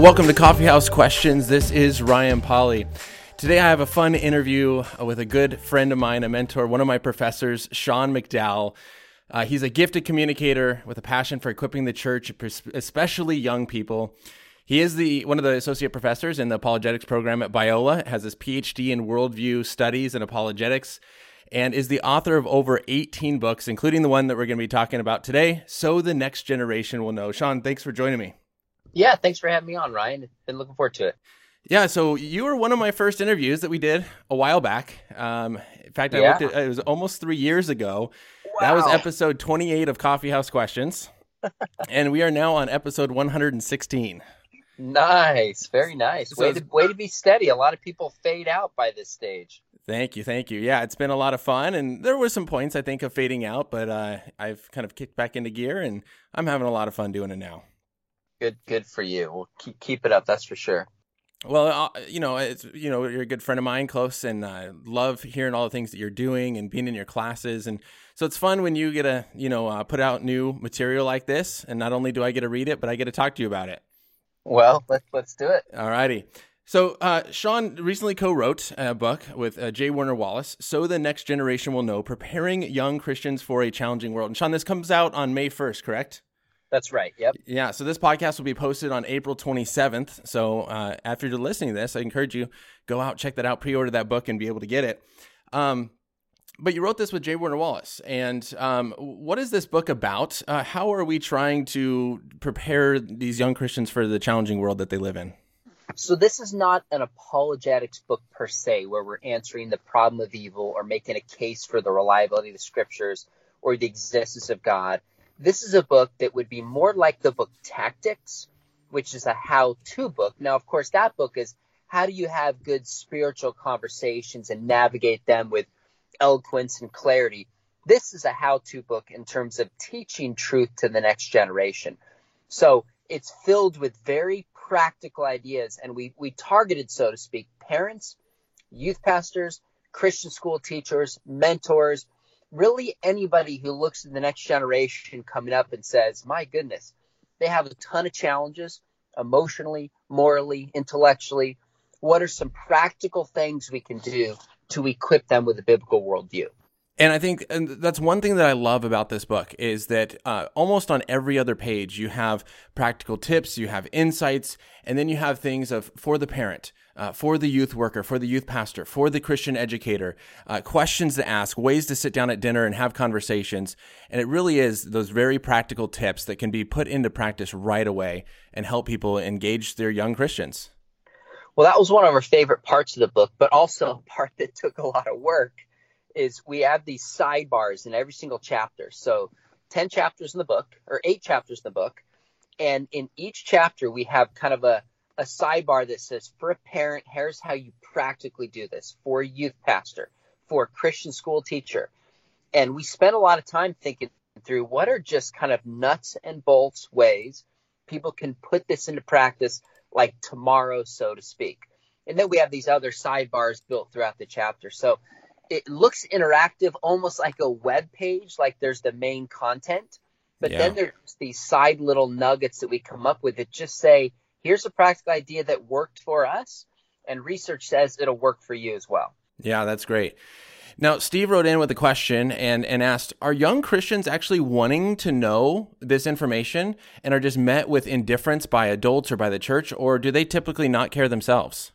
Welcome to Coffee House Questions. This is Ryan Pauly. Today I have a fun interview with a good friend of mine, a mentor, one of my professors, Sean McDowell. Uh, he's a gifted communicator with a passion for equipping the church, especially young people. He is the one of the associate professors in the apologetics program at Biola, has his PhD in worldview studies and apologetics, and is the author of over 18 books, including the one that we're going to be talking about today, So the Next Generation Will Know. Sean, thanks for joining me. Yeah, thanks for having me on, Ryan. Been looking forward to it. Yeah, so you were one of my first interviews that we did a while back. Um, in fact, I yeah. looked at it was almost three years ago. Wow. That was episode 28 of Coffee House Questions. and we are now on episode 116. Nice, very nice. Way to way to be steady. A lot of people fade out by this stage. Thank you, thank you. Yeah, it's been a lot of fun, and there were some points I think of fading out, but uh, I've kind of kicked back into gear, and I'm having a lot of fun doing it now. Good, good for you. Well, keep keep it up. That's for sure. Well, uh, you know, it's you know, you're a good friend of mine, close, and I uh, love hearing all the things that you're doing and being in your classes, and so it's fun when you get to you know uh, put out new material like this, and not only do I get to read it, but I get to talk to you about it. Well, let's let's do it. All righty. So, uh, Sean recently co-wrote a book with uh, J. Warner Wallace, "So the Next Generation Will Know: Preparing Young Christians for a Challenging World." And Sean, this comes out on May first, correct? That's right. Yep. Yeah. So this podcast will be posted on April 27th. So uh, after you're listening to this, I encourage you go out, check that out, pre-order that book, and be able to get it. Um, but you wrote this with J. Warner Wallace, and um, what is this book about? Uh, how are we trying to prepare these young Christians for the challenging world that they live in? So this is not an apologetics book per se, where we're answering the problem of evil or making a case for the reliability of the scriptures or the existence of God. This is a book that would be more like the book Tactics, which is a how-to book. Now, of course, that book is how do you have good spiritual conversations and navigate them with eloquence and clarity. This is a how-to book in terms of teaching truth to the next generation. So it's filled with very practical ideas, and we we targeted, so to speak, parents, youth pastors, Christian school teachers, mentors, really anybody who looks at the next generation coming up and says, "My goodness, they have a ton of challenges emotionally, morally, intellectually. What are some practical things we can do to equip them with a biblical worldview. And I think and that's one thing that I love about this book is that uh, almost on every other page you have practical tips, you have insights, and then you have things of for the parent, uh, for the youth worker, for the youth pastor, for the Christian educator, uh, questions to ask, ways to sit down at dinner and have conversations. And it really is those very practical tips that can be put into practice right away and help people engage their young Christians. Well, that was one of our favorite parts of the book, but also a part that took a lot of work is we have these sidebars in every single chapter. So 10 chapters in the book or eight chapters in the book. And in each chapter, we have kind of a, a sidebar that says, for a parent, here's how you practically do this. For a youth pastor, for a Christian school teacher. And we spent a lot of time thinking through what are just kind of nuts and bolts ways people can put this into practice like tomorrow, so to speak. And then we have these other sidebars built throughout the chapter. So it looks interactive, almost like a web page, like there's the main content. But yeah. then there's these side little nuggets that we come up with that just say, here's a practical idea that worked for us. And research says it'll work for you as well. Yeah, that's great. Now, Steve wrote in with a question and, and asked Are young Christians actually wanting to know this information and are just met with indifference by adults or by the church, or do they typically not care themselves?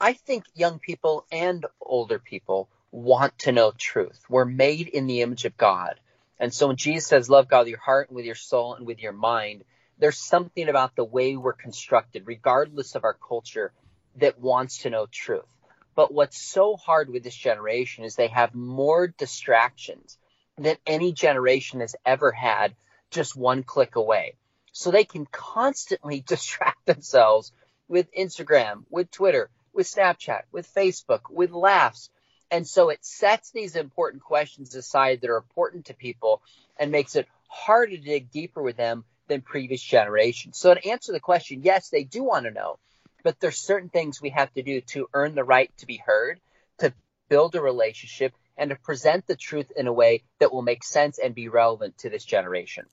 I think young people and older people want to know truth. We're made in the image of God. And so when Jesus says, Love God with your heart and with your soul and with your mind, there's something about the way we're constructed, regardless of our culture, that wants to know truth. But what's so hard with this generation is they have more distractions than any generation has ever had just one click away. So they can constantly distract themselves with Instagram, with Twitter, with Snapchat, with Facebook, with laughs. And so it sets these important questions aside that are important to people and makes it harder to dig deeper with them than previous generations. So to answer the question, yes, they do want to know but there's certain things we have to do to earn the right to be heard, to build a relationship, and to present the truth in a way that will make sense and be relevant to this generation.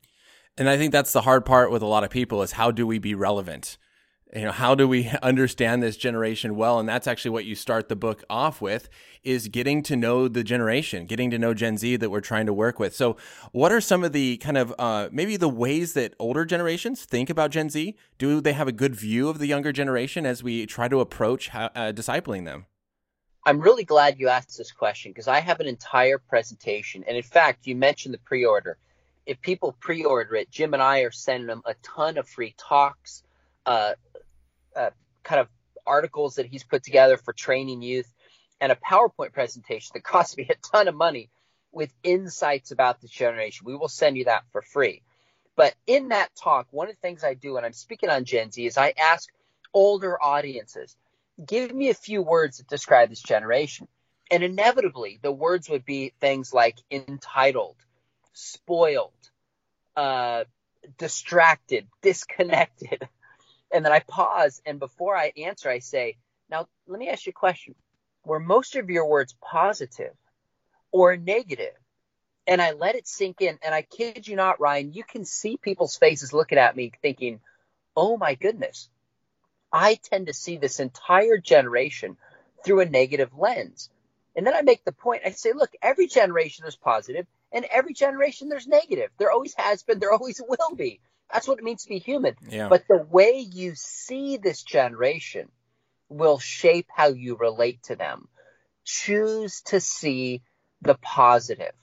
And I think that's the hard part with a lot of people is how do we be relevant? You know how do we understand this generation well? And that's actually what you start the book off with is getting to know the generation getting to know gen z that we're trying to work with. So what are some of the kind of uh, maybe the ways that older generations think about gen z? Do they have a good view of the younger generation as we try to approach how, uh, discipling them? I'm really glad you asked this question because i have an entire presentation. And in fact you mentioned the pre-order. If people pre-order it jim and i are sending them a ton of free talks uh, uh, kind of articles that he's put together for training youth and a PowerPoint presentation that cost me a ton of money with insights about this generation. We will send you that for free. But in that talk, one of the things I do when I'm speaking on Gen Z is I ask older audiences, give me a few words that describe this generation. And inevitably, the words would be things like entitled, spoiled, uh, distracted, disconnected, and then I pause, and before I answer, I say, Now, let me ask you a question. Were most of your words positive or negative? And I let it sink in. And I kid you not, Ryan, you can see people's faces looking at me thinking, Oh my goodness, I tend to see this entire generation through a negative lens. And then I make the point I say, Look, every generation is positive, and every generation there's negative. There always has been, there always will be. That's what it means to be human. Yeah. But the way you see this generation will shape how you relate to them. Choose to see the positive.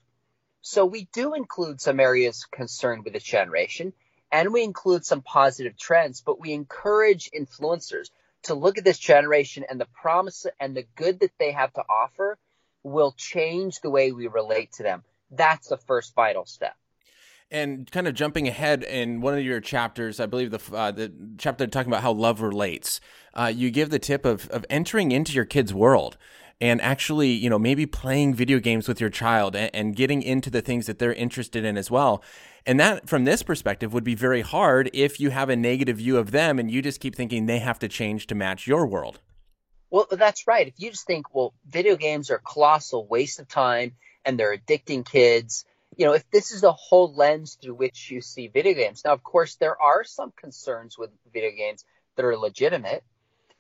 So we do include some areas concerned with this generation and we include some positive trends, but we encourage influencers to look at this generation and the promise and the good that they have to offer will change the way we relate to them. That's the first vital step. And kind of jumping ahead in one of your chapters, I believe the uh, the chapter talking about how love relates. Uh, you give the tip of of entering into your kid's world and actually, you know, maybe playing video games with your child and, and, getting into the things that they're interested in as well. And that, from this perspective, would be very hard if you have a negative view of them and you just keep thinking they have to change to match your world. Well, that's right. If you just think, well, video games are a colossal waste of time and they're addicting kids you know, if this is the whole lens through which you see video games, now, of course, there are some concerns with video games that are legitimate,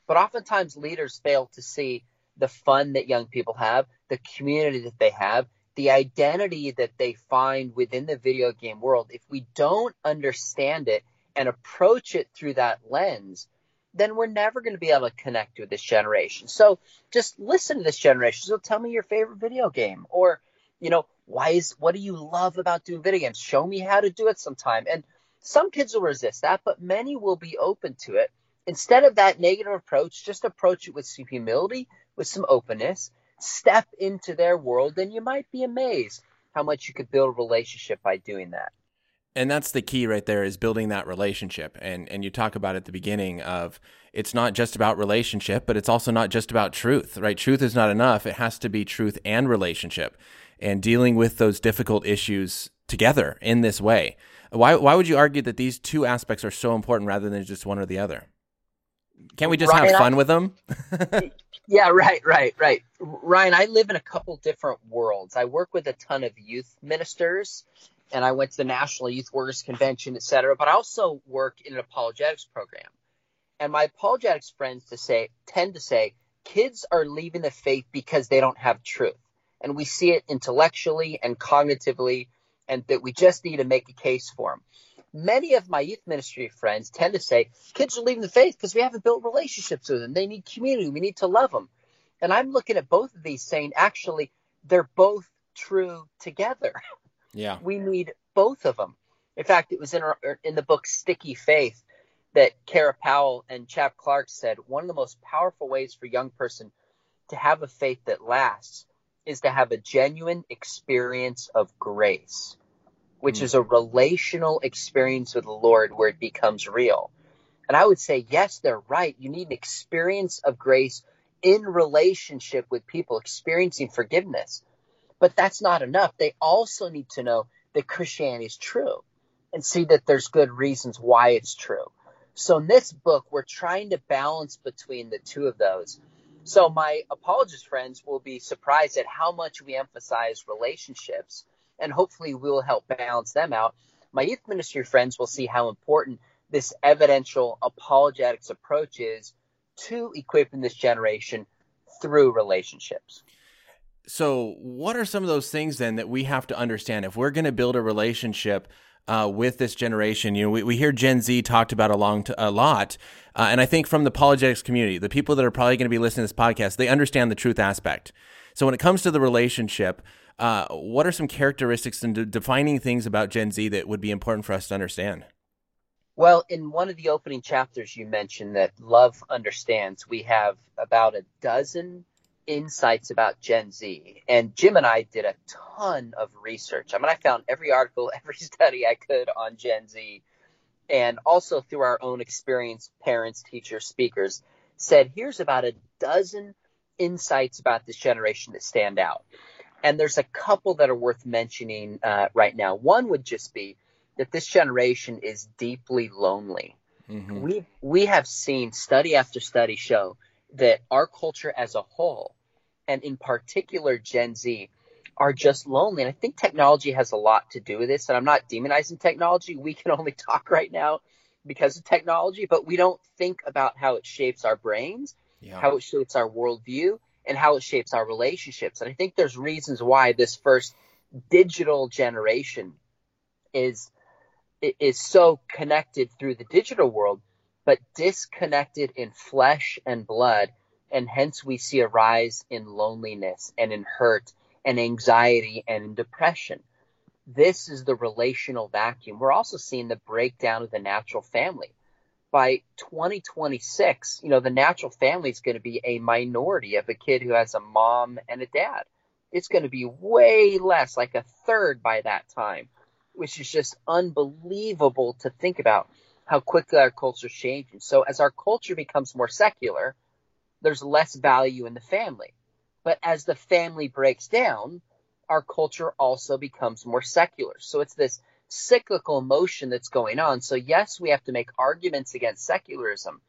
but oftentimes leaders fail to see the fun that young people have, the community that they have, the identity that they find within the video game world. If we don't understand it and approach it through that lens, then we're never going to be able to connect with this generation. So just listen to this generation. So tell me your favorite video game or, you know, why is what do you love about doing video games? Show me how to do it sometime. And some kids will resist that, but many will be open to it. Instead of that negative approach, just approach it with some humility, with some openness, step into their world, and you might be amazed how much you could build a relationship by doing that. And that's the key right there is building that relationship. And and you talk about at the beginning of it's not just about relationship, but it's also not just about truth, right? Truth is not enough. It has to be truth and relationship and dealing with those difficult issues together in this way. Why, why would you argue that these two aspects are so important rather than just one or the other? Can't we just Ryan, have fun I, with them? yeah, right, right, right. Ryan, I live in a couple different worlds. I work with a ton of youth ministers, and I went to the National Youth Workers Convention, et cetera, but I also work in an apologetics program. And my apologetics friends to say tend to say kids are leaving the faith because they don't have truth and we see it intellectually and cognitively, and that we just need to make a case for them. Many of my youth ministry friends tend to say kids are leaving the faith because we haven't built relationships with them. They need community. We need to love them. And I'm looking at both of these saying, actually, they're both true together. Yeah. We need both of them. In fact, it was in, our, er, in the book Sticky Faith that Kara Powell and Chap Clark said one of the most powerful ways for a young person to have a faith that lasts is to have a genuine experience of grace, which mm. is a relational experience with the Lord where it becomes real. And I would say, yes, they're right. You need an experience of grace in relationship with people, experiencing forgiveness. But that's not enough. They also need to know that Christianity is true and see that there's good reasons why it's true. So in this book, we're trying to balance between the two of those. So my apologist friends will be surprised at how much we emphasize relationships and hopefully we will help balance them out. My youth ministry friends will see how important this evidential apologetics approach is to equipping this generation through relationships. So, what are some of those things then that we have to understand if we're going to build a relationship uh, with this generation? You know, we, we hear Gen Z talked about a, long t- a lot, uh, and I think from the apologetics community, the people that are probably going to be listening to this podcast, they understand the truth aspect. So, when it comes to the relationship, uh, what are some characteristics and de- defining things about Gen Z that would be important for us to understand? Well, in one of the opening chapters, you mentioned that Love Understands. We have about a dozen insights about Gen Z. And Jim and I did a ton of research. I mean, I found every article, every study I could on Gen Z. And also through our own experience, parents, teachers, speakers said, here's about a dozen insights about this generation that stand out. And there's a couple that are worth mentioning uh, right now. One would just be that this generation is deeply lonely. Mm-hmm. We we have seen study after study show that our culture as a whole, and in particular Gen Z, are just lonely. And I think technology has a lot to do with this. And I'm not demonizing technology. We can only talk right now because of technology, but we don't think about how it shapes our brains, yeah. how it shapes our worldview, and how it shapes our relationships. And I think there's reasons why this first digital generation is is so connected through the digital world, but disconnected in flesh and blood. And hence we see a rise in loneliness and in hurt and anxiety and in depression. This is the relational vacuum. We're also seeing the breakdown of the natural family. By 2026, you know, the natural family is going to be a minority of a kid who has a mom and a dad. It's going to be way less, like a third by that time which is just unbelievable to think about how quickly our culture is changing. So as our culture becomes more secular, there's less value in the family. But as the family breaks down, our culture also becomes more secular. So it's this cyclical motion that's going on. So yes, we have to make arguments against secularism.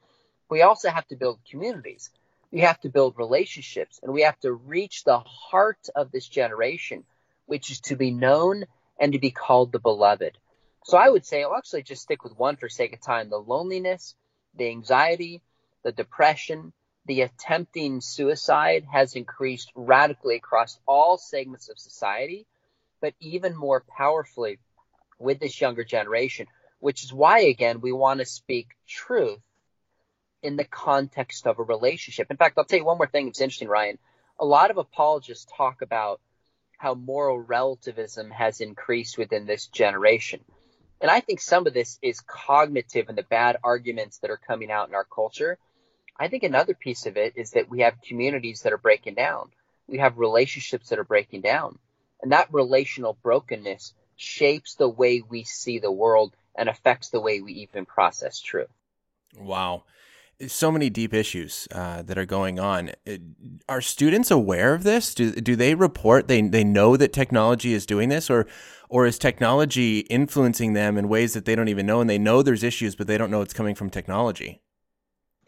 We also have to build communities. We have to build relationships and we have to reach the heart of this generation, which is to be known and to be called the beloved. So I would say I'll actually just stick with one for sake of time. The loneliness, the anxiety, the depression, the attempting suicide has increased radically across all segments of society, but even more powerfully with this younger generation, which is why, again, we want to speak truth in the context of a relationship. In fact, I'll tell you one more thing that's interesting, Ryan. A lot of apologists talk about how moral relativism has increased within this generation. And I think some of this is cognitive and the bad arguments that are coming out in our culture. I think another piece of it is that we have communities that are breaking down. We have relationships that are breaking down. And that relational brokenness shapes the way we see the world and affects the way we even process truth. Wow so many deep issues uh, that are going on. Are students aware of this? Do do they report they they know that technology is doing this, or or is technology influencing them in ways that they don't even know, and they know there's issues, but they don't know it's coming from technology?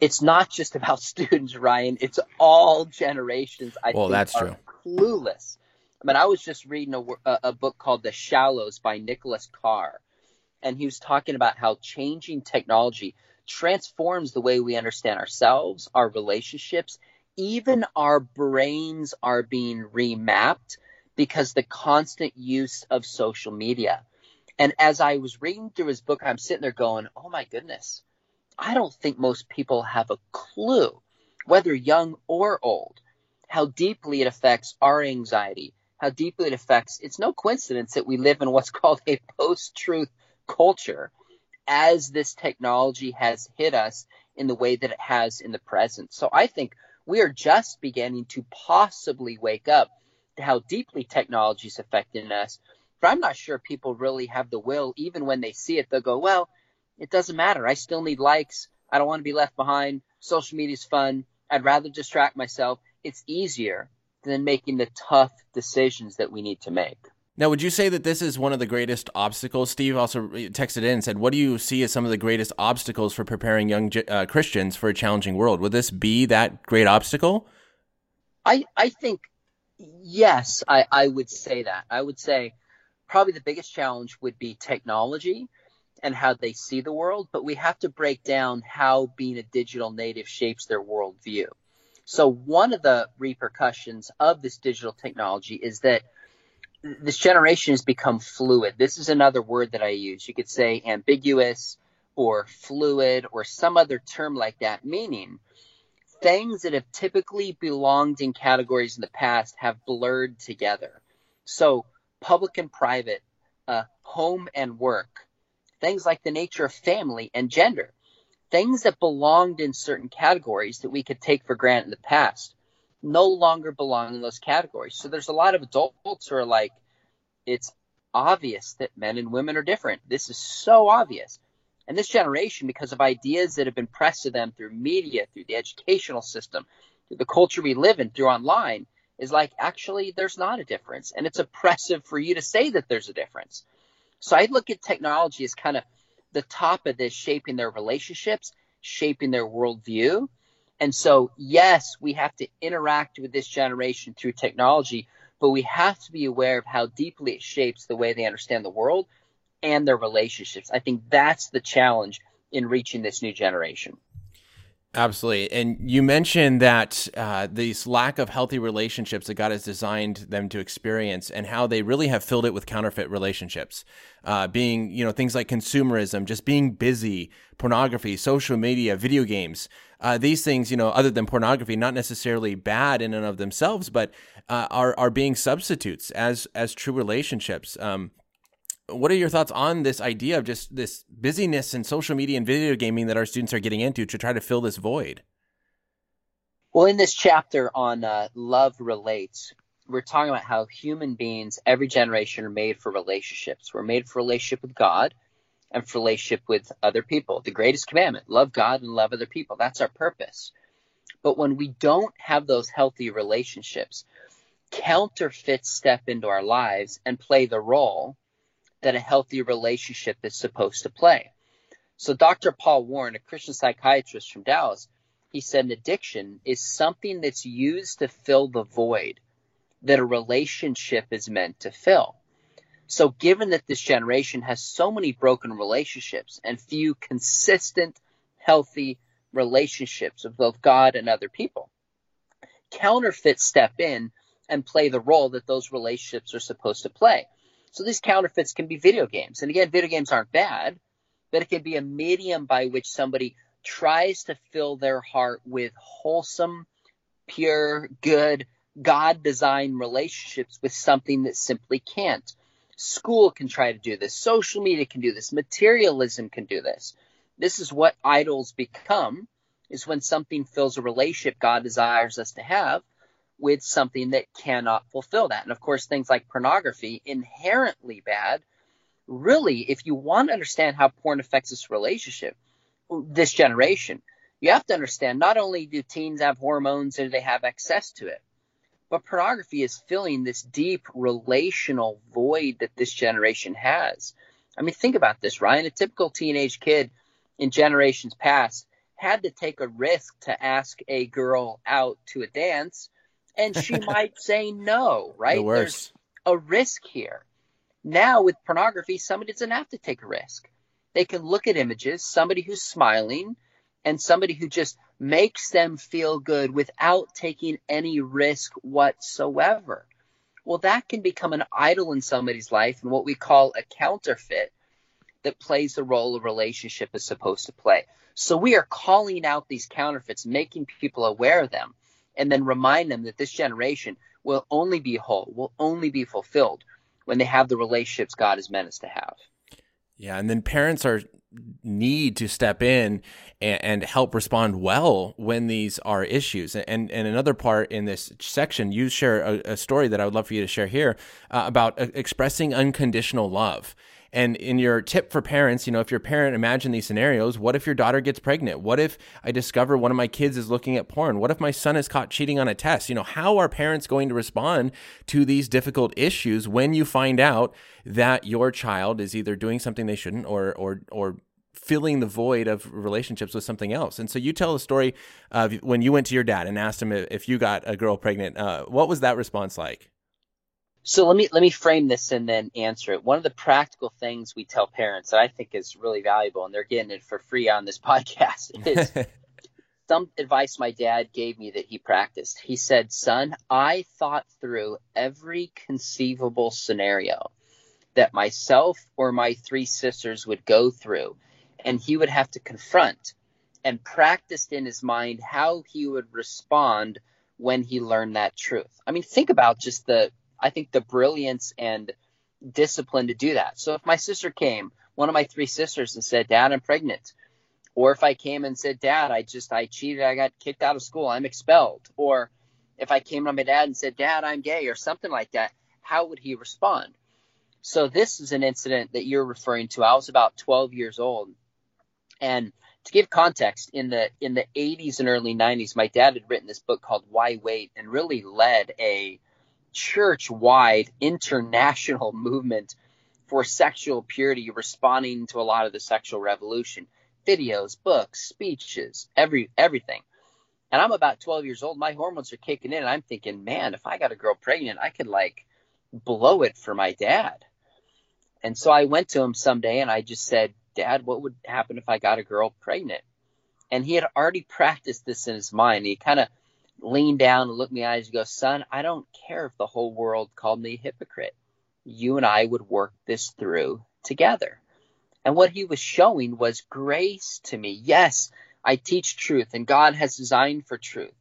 It's not just about students, Ryan. It's all generations. I well, that's true. Clueless. I mean, I was just reading a, a book called The Shallows by Nicholas Carr, and he was talking about how changing technology transforms the way we understand ourselves, our relationships, even our brains are being remapped because the constant use of social media. And as I was reading through his book, I'm sitting there going, oh my goodness, I don't think most people have a clue, whether young or old, how deeply it affects our anxiety, how deeply it affects. It's no coincidence that we live in what's called a post truth culture as this technology has hit us in the way that it has in the present. So I think we are just beginning to possibly wake up to how deeply technology is affecting us. But I'm not sure people really have the will, even when they see it, they'll go, well, it doesn't matter. I still need likes. I don't want to be left behind. Social media is fun. I'd rather distract myself. It's easier than making the tough decisions that we need to make. Now, would you say that this is one of the greatest obstacles? Steve also texted in and said, What do you see as some of the greatest obstacles for preparing young uh, Christians for a challenging world? Would this be that great obstacle? I, I think, yes, I, I would say that. I would say probably the biggest challenge would be technology and how they see the world, but we have to break down how being a digital native shapes their worldview. So, one of the repercussions of this digital technology is that this generation has become fluid. This is another word that I use. You could say ambiguous or fluid or some other term like that, meaning things that have typically belonged in categories in the past have blurred together. So, public and private, uh, home and work, things like the nature of family and gender, things that belonged in certain categories that we could take for granted in the past no longer belong in those categories. So there's a lot of adults who are like, it's obvious that men and women are different. This is so obvious. And this generation, because of ideas that have been pressed to them through media, through the educational system, through the culture we live in, through online, is like, actually, there's not a difference. And it's oppressive for you to say that there's a difference. So I look at technology as kind of the top of this, shaping their relationships, shaping their worldview. And so, yes, we have to interact with this generation through technology, but we have to be aware of how deeply it shapes the way they understand the world and their relationships. I think that's the challenge in reaching this new generation. Absolutely. And you mentioned that uh, this lack of healthy relationships that God has designed them to experience and how they really have filled it with counterfeit relationships. Uh, being, you know, things like consumerism, just being busy, pornography, social media, video games. Uh, these things, you know, other than pornography, not necessarily bad in and of themselves, but uh, are, are being substitutes as, as true relationships. Um, what are your thoughts on this idea of just this busyness in social media and video gaming that our students are getting into to try to fill this void? Well, in this chapter on uh, love relates, we're talking about how human beings, every generation, are made for relationships. We're made for relationship with God and for relationship with other people. The greatest commandment: love God and love other people. That's our purpose. But when we don't have those healthy relationships, counterfeits step into our lives and play the role that a healthy relationship is supposed to play. So Dr. Paul Warren, a Christian psychiatrist from Dallas, he said an addiction is something that's used to fill the void that a relationship is meant to fill. So given that this generation has so many broken relationships and few consistent, healthy relationships with both God and other people, counterfeits step in and play the role that those relationships are supposed to play. So these counterfeits can be video games. And again, video games aren't bad, but it can be a medium by which somebody tries to fill their heart with wholesome, pure, good, God designed relationships with something that simply can't. School can try to do this. Social media can do this. Materialism can do this. This is what idols become is when something fills a relationship God desires us to have with something that cannot fulfill that. And of course, things like pornography, inherently bad. Really, if you want to understand how porn affects this relationship, this generation, you have to understand not only do teens have hormones and they have access to it, but pornography is filling this deep relational void that this generation has. I mean, think about this, Ryan. A typical teenage kid in generations past had to take a risk to ask a girl out to a dance and she might say no, right? The There's a risk here. Now with pornography, somebody doesn't have to take a risk. They can look at images, somebody who's smiling and somebody who just makes them feel good without taking any risk whatsoever. Well, that can become an idol in somebody's life and what we call a counterfeit that plays the role a relationship is supposed to play. So we are calling out these counterfeits, making people aware of them and then remind them that this generation will only be whole, will only be fulfilled when they have the relationships God has meant us to have. Yeah, and then parents are need to step in and, and, help respond well when these are issues. And and another part in this section, you share a, a story that I would love for you to share here uh, about uh, expressing unconditional love. And in your tip for parents, you know, if your parent imagine these scenarios, what if your daughter gets pregnant? What if I discover one of my kids is looking at porn? What if my son is caught cheating on a test? You know, how are parents going to respond to these difficult issues when you find out that your child is either doing something they shouldn't or or or filling the void of relationships with something else. And so you tell a story of when you went to your dad and asked him if you got a girl pregnant. Uh, what was that response like? So let me let me frame this and then answer it. One of the practical things we tell parents that I think is really valuable, and they're getting it for free on this podcast, is some advice my dad gave me that he practiced. He said, "Son, I thought through every conceivable scenario that myself or my three sisters would go through, and he would have to confront." And practiced in his mind how he would respond when he learned that truth. I mean, think about just the I think the brilliance and discipline to do that. So if my sister came, one of my three sisters, and said, "Dad, I'm pregnant," or if I came and said, "Dad, I just I cheated, I got kicked out of school, I'm expelled," or if I came to my dad and said, "Dad, I'm gay," or something like that, how would he respond? So this is an incident that you're referring to. I was about 12 years old, and to give context, in the in the 80s and early 90s, my dad had written this book called Why Wait, and really led a church wide international movement for sexual purity, responding to a lot of the sexual revolution. Videos, books, speeches, every everything. And I'm about 12 years old. My hormones are kicking in. And I'm thinking, man, if I got a girl pregnant, I could like blow it for my dad. And so I went to him someday and I just said, Dad, what would happen if I got a girl pregnant? And he had already practiced this in his mind. He kind of lean down and look me in the eyes and go, son, I don't care if the whole world called me a hypocrite. You and I would work this through together. And what he was showing was grace to me. Yes, I teach truth and God has designed for truth.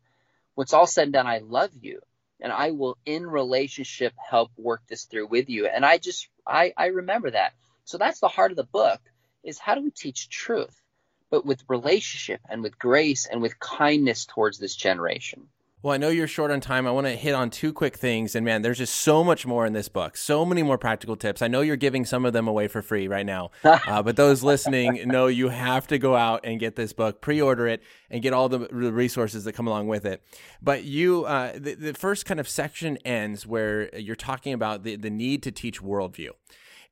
What's all said and done, I love you and I will in relationship help work this through with you. And I just, I, I remember that. So that's the heart of the book is how do we teach truth? But with relationship and with grace and with kindness towards this generation. Well, I know you're short on time. I want to hit on two quick things. And man, there's just so much more in this book, so many more practical tips. I know you're giving some of them away for free right now, uh, but those listening know you have to go out and get this book, pre order it, and get all the resources that come along with it. But you, uh, the, the first kind of section ends where you're talking about the, the need to teach worldview.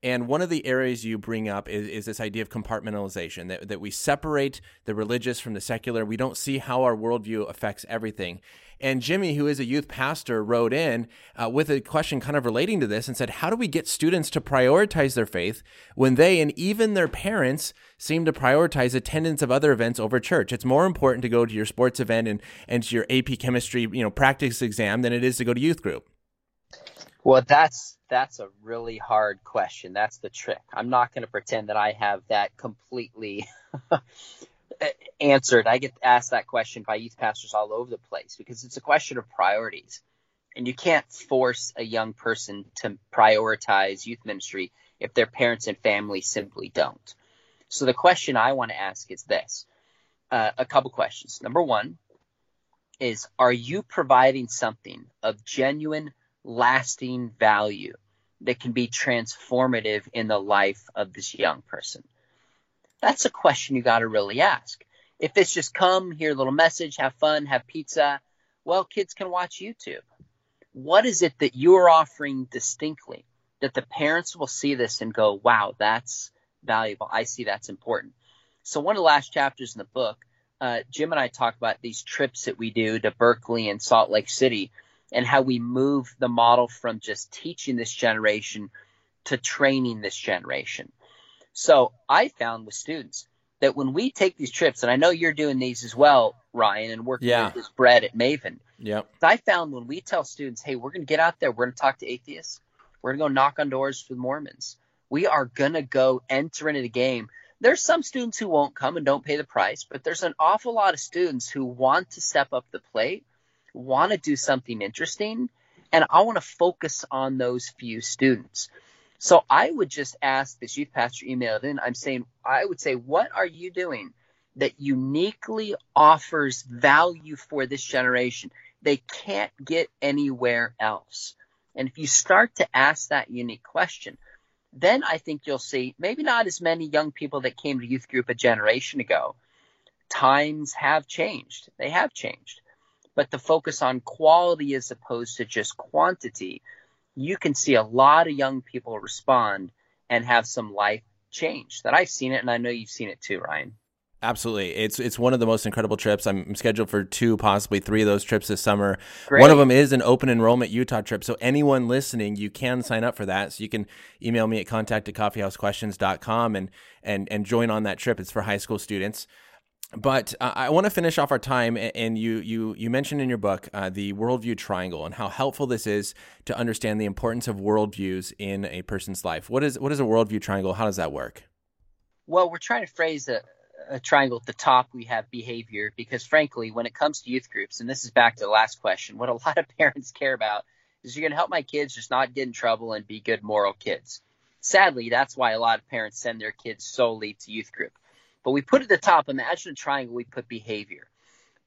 And one of the areas you bring up is, is this idea of compartmentalization that, that we separate the religious from the secular. We don't see how our worldview affects everything. And Jimmy, who is a youth pastor, wrote in uh, with a question kind of relating to this and said, How do we get students to prioritize their faith when they and even their parents seem to prioritize attendance of other events over church? It's more important to go to your sports event and, and to your AP chemistry you know, practice exam than it is to go to youth group. Well, that's that's a really hard question. That's the trick. I'm not going to pretend that I have that completely answered. I get asked that question by youth pastors all over the place because it's a question of priorities. And you can't force a young person to prioritize youth ministry if their parents and family simply don't. So the question I want to ask is this uh, a couple questions. Number one is Are you providing something of genuine lasting value that can be transformative in the life of this young person? That's a question you got to really ask. If it's just come, hear a little message, have fun, have pizza, well, kids can watch YouTube. What is it that you're offering distinctly that the parents will see this and go, wow, that's valuable. I see that's important. So, one of the last chapters in the book, uh, Jim and I talk about these trips that we do to Berkeley and Salt Lake City and how we move the model from just teaching this generation to training this generation. So I found with students that when we take these trips, and I know you're doing these as well, Ryan, and working yeah. with this Brett at Maven. Yeah. I found when we tell students, hey, we're going to get out there, we're going to talk to atheists, we're going to go knock on doors with Mormons. We are going to go enter into the game. There's some students who won't come and don't pay the price, but there's an awful lot of students who want to step up the plate want to do something interesting, and I want to focus on those few students. So I would just ask this youth pastor emailed in. I'm saying, I would say, what are you doing that uniquely offers value for this generation? They can't get anywhere else. And if you start to ask that unique question, then I think you'll see maybe not as many young people that came to youth group a generation ago. Times have changed. They have changed but the focus on quality as opposed to just quantity, you can see a lot of young people respond and have some life change. That I've seen it, and I know you've seen it too, Ryan. Absolutely. It's it's one of the most incredible trips. I'm scheduled for two, possibly three of those trips this summer. Great. One of them is an open enrollment Utah trip. So anyone listening, you can sign up for that. So you can email me at contact at coffeehousequestions.com and and and join on that trip. It's for high school students. But uh, I want to finish off our time, and you you you mentioned in your book uh, the worldview triangle and how helpful this is to understand the importance of worldviews in a person's life. What is what is a worldview triangle? How does that work? Well, we're trying to phrase a, a triangle at the top. We have behavior because, frankly, when it comes to youth groups, and this is back to the last question, what a lot of parents care about is you're going to help my kids just not get in trouble and be good moral kids. Sadly, that's why a lot of parents send their kids solely to youth group. But we put at the top, imagine a triangle, we put behavior.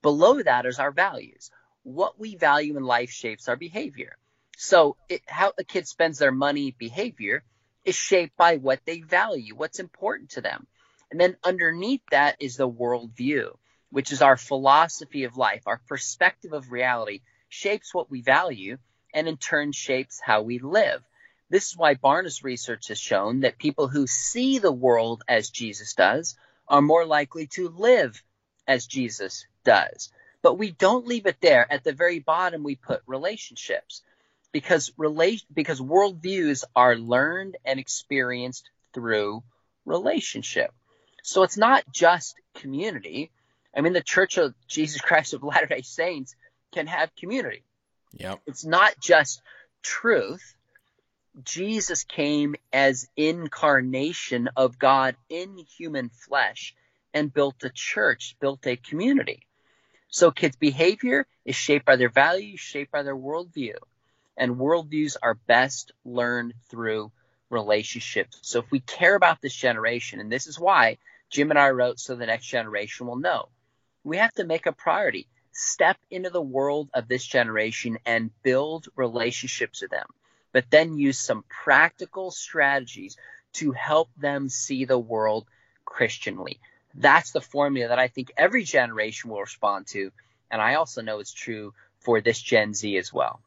Below that is our values. What we value in life shapes our behavior. So it, how a kid spends their money behavior is shaped by what they value, what's important to them. And then underneath that is the worldview, which is our philosophy of life, our perspective of reality shapes what we value and in turn shapes how we live. This is why Barna's research has shown that people who see the world as Jesus does are more likely to live as Jesus does. But we don't leave it there. At the very bottom, we put relationships because relation because worldviews are learned and experienced through relationship. So it's not just community. I mean, the Church of Jesus Christ of Latter day Saints can have community. Yep. It's not just truth. Jesus came as incarnation of God in human flesh and built a church, built a community. So kids' behavior is shaped by their values, shaped by their worldview. And worldviews are best learned through relationships. So if we care about this generation, and this is why Jim and I wrote so the next generation will know, we have to make a priority. Step into the world of this generation and build relationships with them, but then use some practical strategies to help them see the world Christianly. That's the formula that I think every generation will respond to. And I also know it's true for this Gen Z as well.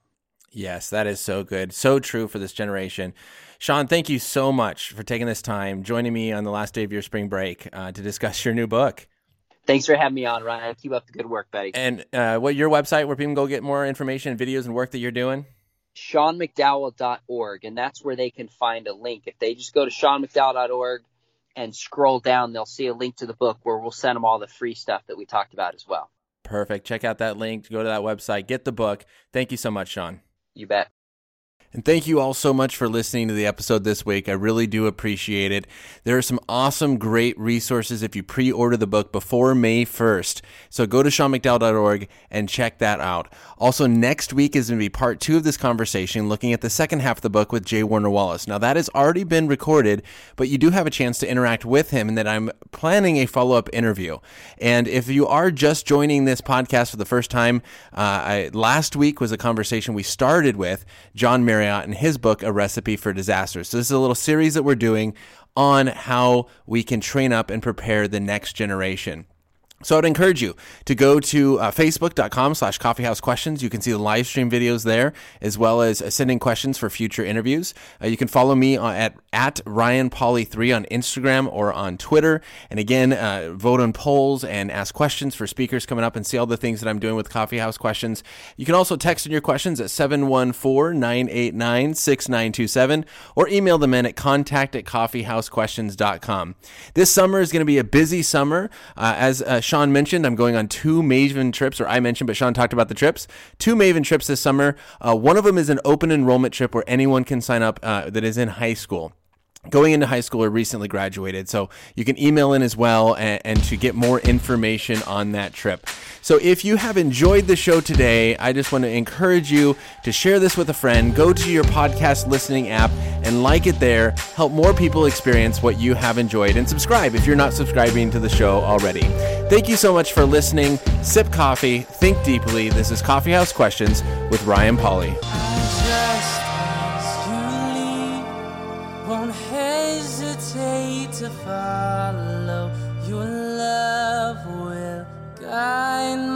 Yes, that is so good. So true for this generation. Sean, thank you so much for taking this time, joining me on the last day of your spring break uh, to discuss your new book. Thanks for having me on, Ryan. Keep up the good work, buddy. And uh, what your website where people can go get more information, videos, and work that you're doing? SeanMcDowell.org, and that's where they can find a link. If they just go to SeanMcDowell.org and scroll down, they'll see a link to the book where we'll send them all the free stuff that we talked about as well. Perfect. Check out that link. Go to that website. Get the book. Thank you so much, Sean. You bet. And thank you all so much for listening to the episode this week. I really do appreciate it. There are some awesome, great resources if you pre order the book before May 1st. So go to SeanMcDowell.org and check that out. Also, next week is going to be part two of this conversation, looking at the second half of the book with J. Warner Wallace. Now, that has already been recorded, but you do have a chance to interact with him, and that I'm planning a follow up interview. And if you are just joining this podcast for the first time, uh, I, last week was a conversation we started with John Mary Marriott in his book, A Recipe for Disaster. So, this is a little series that we're doing on how we can train up and prepare the next generation. So I'd encourage you to go to uh, facebook.com slash coffeehouse questions. You can see the live stream videos there, as well as uh, sending questions for future interviews. Uh, you can follow me at, at Ryan Pauly 3 on Instagram or on Twitter. And again, uh, vote on polls and ask questions for speakers coming up and see all the things that I'm doing with Coffeehouse Questions. You can also text in your questions at 714-989-6927 or email them in at contact at coffeehousequestions.com. This summer is going to be a busy summer. Uh, as uh, Sean mentioned, I'm going on two Maven trips, or I mentioned, but Sean talked about the trips. Two Maven trips this summer. Uh, one of them is an open enrollment trip where anyone can sign up uh, that is in high school going into high school or recently graduated. So you can email in as well and, and, to get more information on that trip. So if you have enjoyed the show today, I just want to encourage you to share this with a friend. Go to your podcast listening app and like it there. Help more people experience what you have enjoyed and subscribe if you're not subscribing to the show already. Thank you so much for listening. Sip coffee, think deeply. This is Coffeehouse Questions with Ryan Pauly. to follow. Your love will guide me.